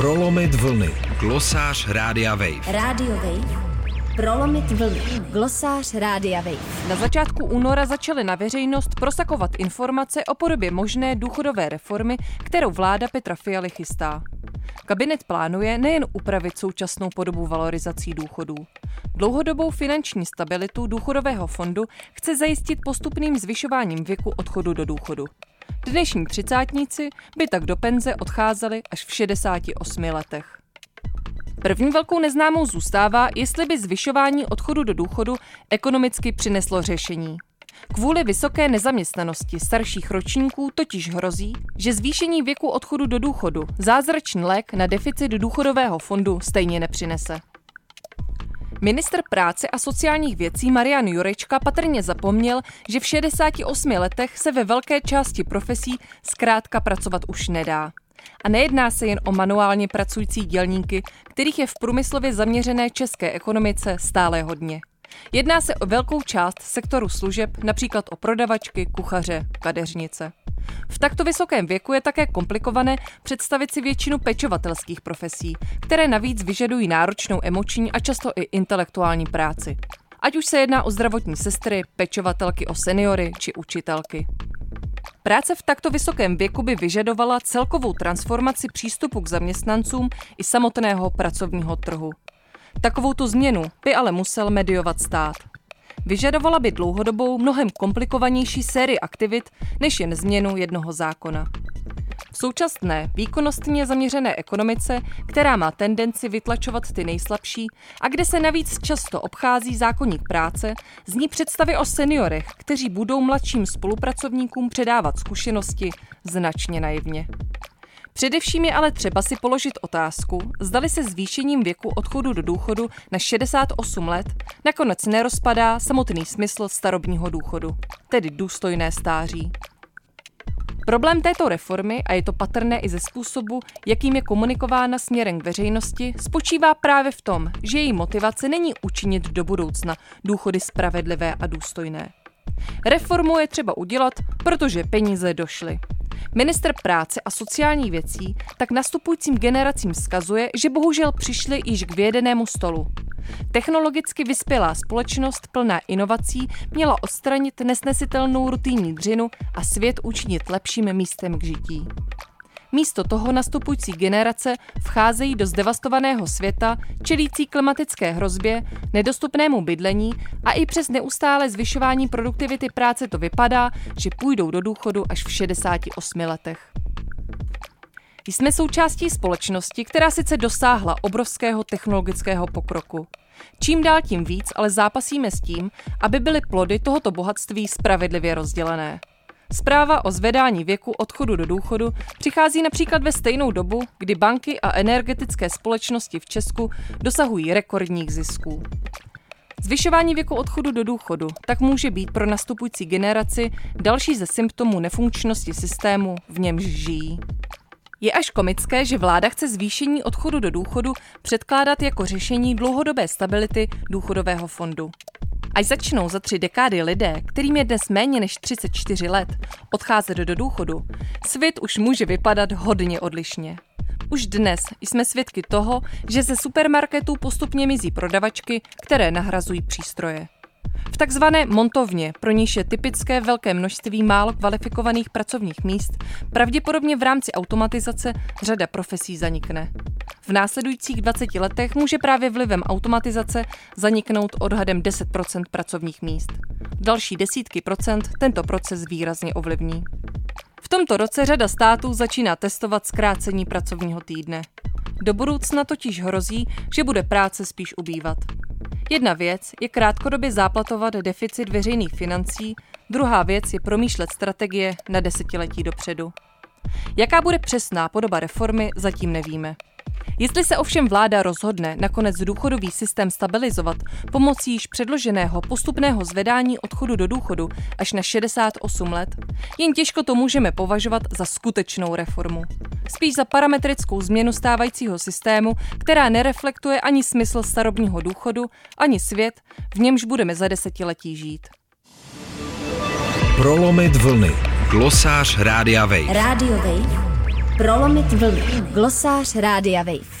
Prolomit vlny. Glosář Rádia Wave. Radio Wave. Prolomit vlny. Glosář Rádia Wave. Na začátku února začaly na veřejnost prosakovat informace o podobě možné důchodové reformy, kterou vláda Petra Fialy chystá. Kabinet plánuje nejen upravit současnou podobu valorizací důchodů. Dlouhodobou finanční stabilitu důchodového fondu chce zajistit postupným zvyšováním věku odchodu do důchodu. Dnešní třicátníci by tak do penze odcházeli až v 68 letech. První velkou neznámou zůstává, jestli by zvyšování odchodu do důchodu ekonomicky přineslo řešení. Kvůli vysoké nezaměstnanosti starších ročníků totiž hrozí, že zvýšení věku odchodu do důchodu zázračný lék na deficit důchodového fondu stejně nepřinese. Ministr práce a sociálních věcí Marian Jurečka patrně zapomněl, že v 68 letech se ve velké části profesí zkrátka pracovat už nedá. A nejedná se jen o manuálně pracující dělníky, kterých je v průmyslově zaměřené české ekonomice stále hodně. Jedná se o velkou část sektoru služeb, například o prodavačky, kuchaře, kadeřnice. V takto vysokém věku je také komplikované představit si většinu pečovatelských profesí, které navíc vyžadují náročnou emoční a často i intelektuální práci. Ať už se jedná o zdravotní sestry, pečovatelky o seniory či učitelky. Práce v takto vysokém věku by vyžadovala celkovou transformaci přístupu k zaměstnancům i samotného pracovního trhu. Takovou tu změnu by ale musel mediovat stát. Vyžadovala by dlouhodobou, mnohem komplikovanější sérii aktivit než jen změnu jednoho zákona. V současné výkonnostně zaměřené ekonomice, která má tendenci vytlačovat ty nejslabší a kde se navíc často obchází zákonník práce, zní představy o seniorech, kteří budou mladším spolupracovníkům předávat zkušenosti značně naivně. Především je ale třeba si položit otázku, zdali se zvýšením věku odchodu do důchodu na 68 let nakonec nerozpadá samotný smysl starobního důchodu, tedy důstojné stáří. Problém této reformy, a je to patrné i ze způsobu, jakým je komunikována směrem k veřejnosti, spočívá právě v tom, že její motivace není učinit do budoucna důchody spravedlivé a důstojné. Reformu je třeba udělat, protože peníze došly. Minister práce a sociální věcí tak nastupujícím generacím vzkazuje, že bohužel přišli již k vědenému stolu. Technologicky vyspělá společnost plná inovací měla odstranit nesnesitelnou rutinní dřinu a svět učinit lepším místem k žití. Místo toho nastupující generace vcházejí do zdevastovaného světa, čelící klimatické hrozbě, nedostupnému bydlení a i přes neustále zvyšování produktivity práce to vypadá, že půjdou do důchodu až v 68 letech. Jsme součástí společnosti, která sice dosáhla obrovského technologického pokroku. Čím dál tím víc ale zápasíme s tím, aby byly plody tohoto bohatství spravedlivě rozdělené. Zpráva o zvedání věku odchodu do důchodu přichází například ve stejnou dobu, kdy banky a energetické společnosti v Česku dosahují rekordních zisků. Zvyšování věku odchodu do důchodu tak může být pro nastupující generaci další ze symptomů nefunkčnosti systému, v němž žijí. Je až komické, že vláda chce zvýšení odchodu do důchodu předkládat jako řešení dlouhodobé stability důchodového fondu. Až začnou za tři dekády lidé, kterým je dnes méně než 34 let, odcházet do důchodu, svět už může vypadat hodně odlišně. Už dnes jsme svědky toho, že ze supermarketů postupně mizí prodavačky, které nahrazují přístroje. V takzvané montovně, pro níž je typické velké množství málo kvalifikovaných pracovních míst, pravděpodobně v rámci automatizace řada profesí zanikne. V následujících 20 letech může právě vlivem automatizace zaniknout odhadem 10% pracovních míst. Další desítky procent tento proces výrazně ovlivní. V tomto roce řada států začíná testovat zkrácení pracovního týdne. Do budoucna totiž hrozí, že bude práce spíš ubývat. Jedna věc je krátkodobě záplatovat deficit veřejných financí, druhá věc je promýšlet strategie na desetiletí dopředu. Jaká bude přesná podoba reformy, zatím nevíme. Jestli se ovšem vláda rozhodne nakonec důchodový systém stabilizovat pomocí již předloženého postupného zvedání odchodu do důchodu až na 68 let, jen těžko to můžeme považovat za skutečnou reformu. Spíš za parametrickou změnu stávajícího systému, která nereflektuje ani smysl starobního důchodu, ani svět, v němž budeme za desetiletí žít. Prolomit vlny. Glosář Rádia Wave. Radio Wave. Prolomit vlny. Glosář Rádia Wave.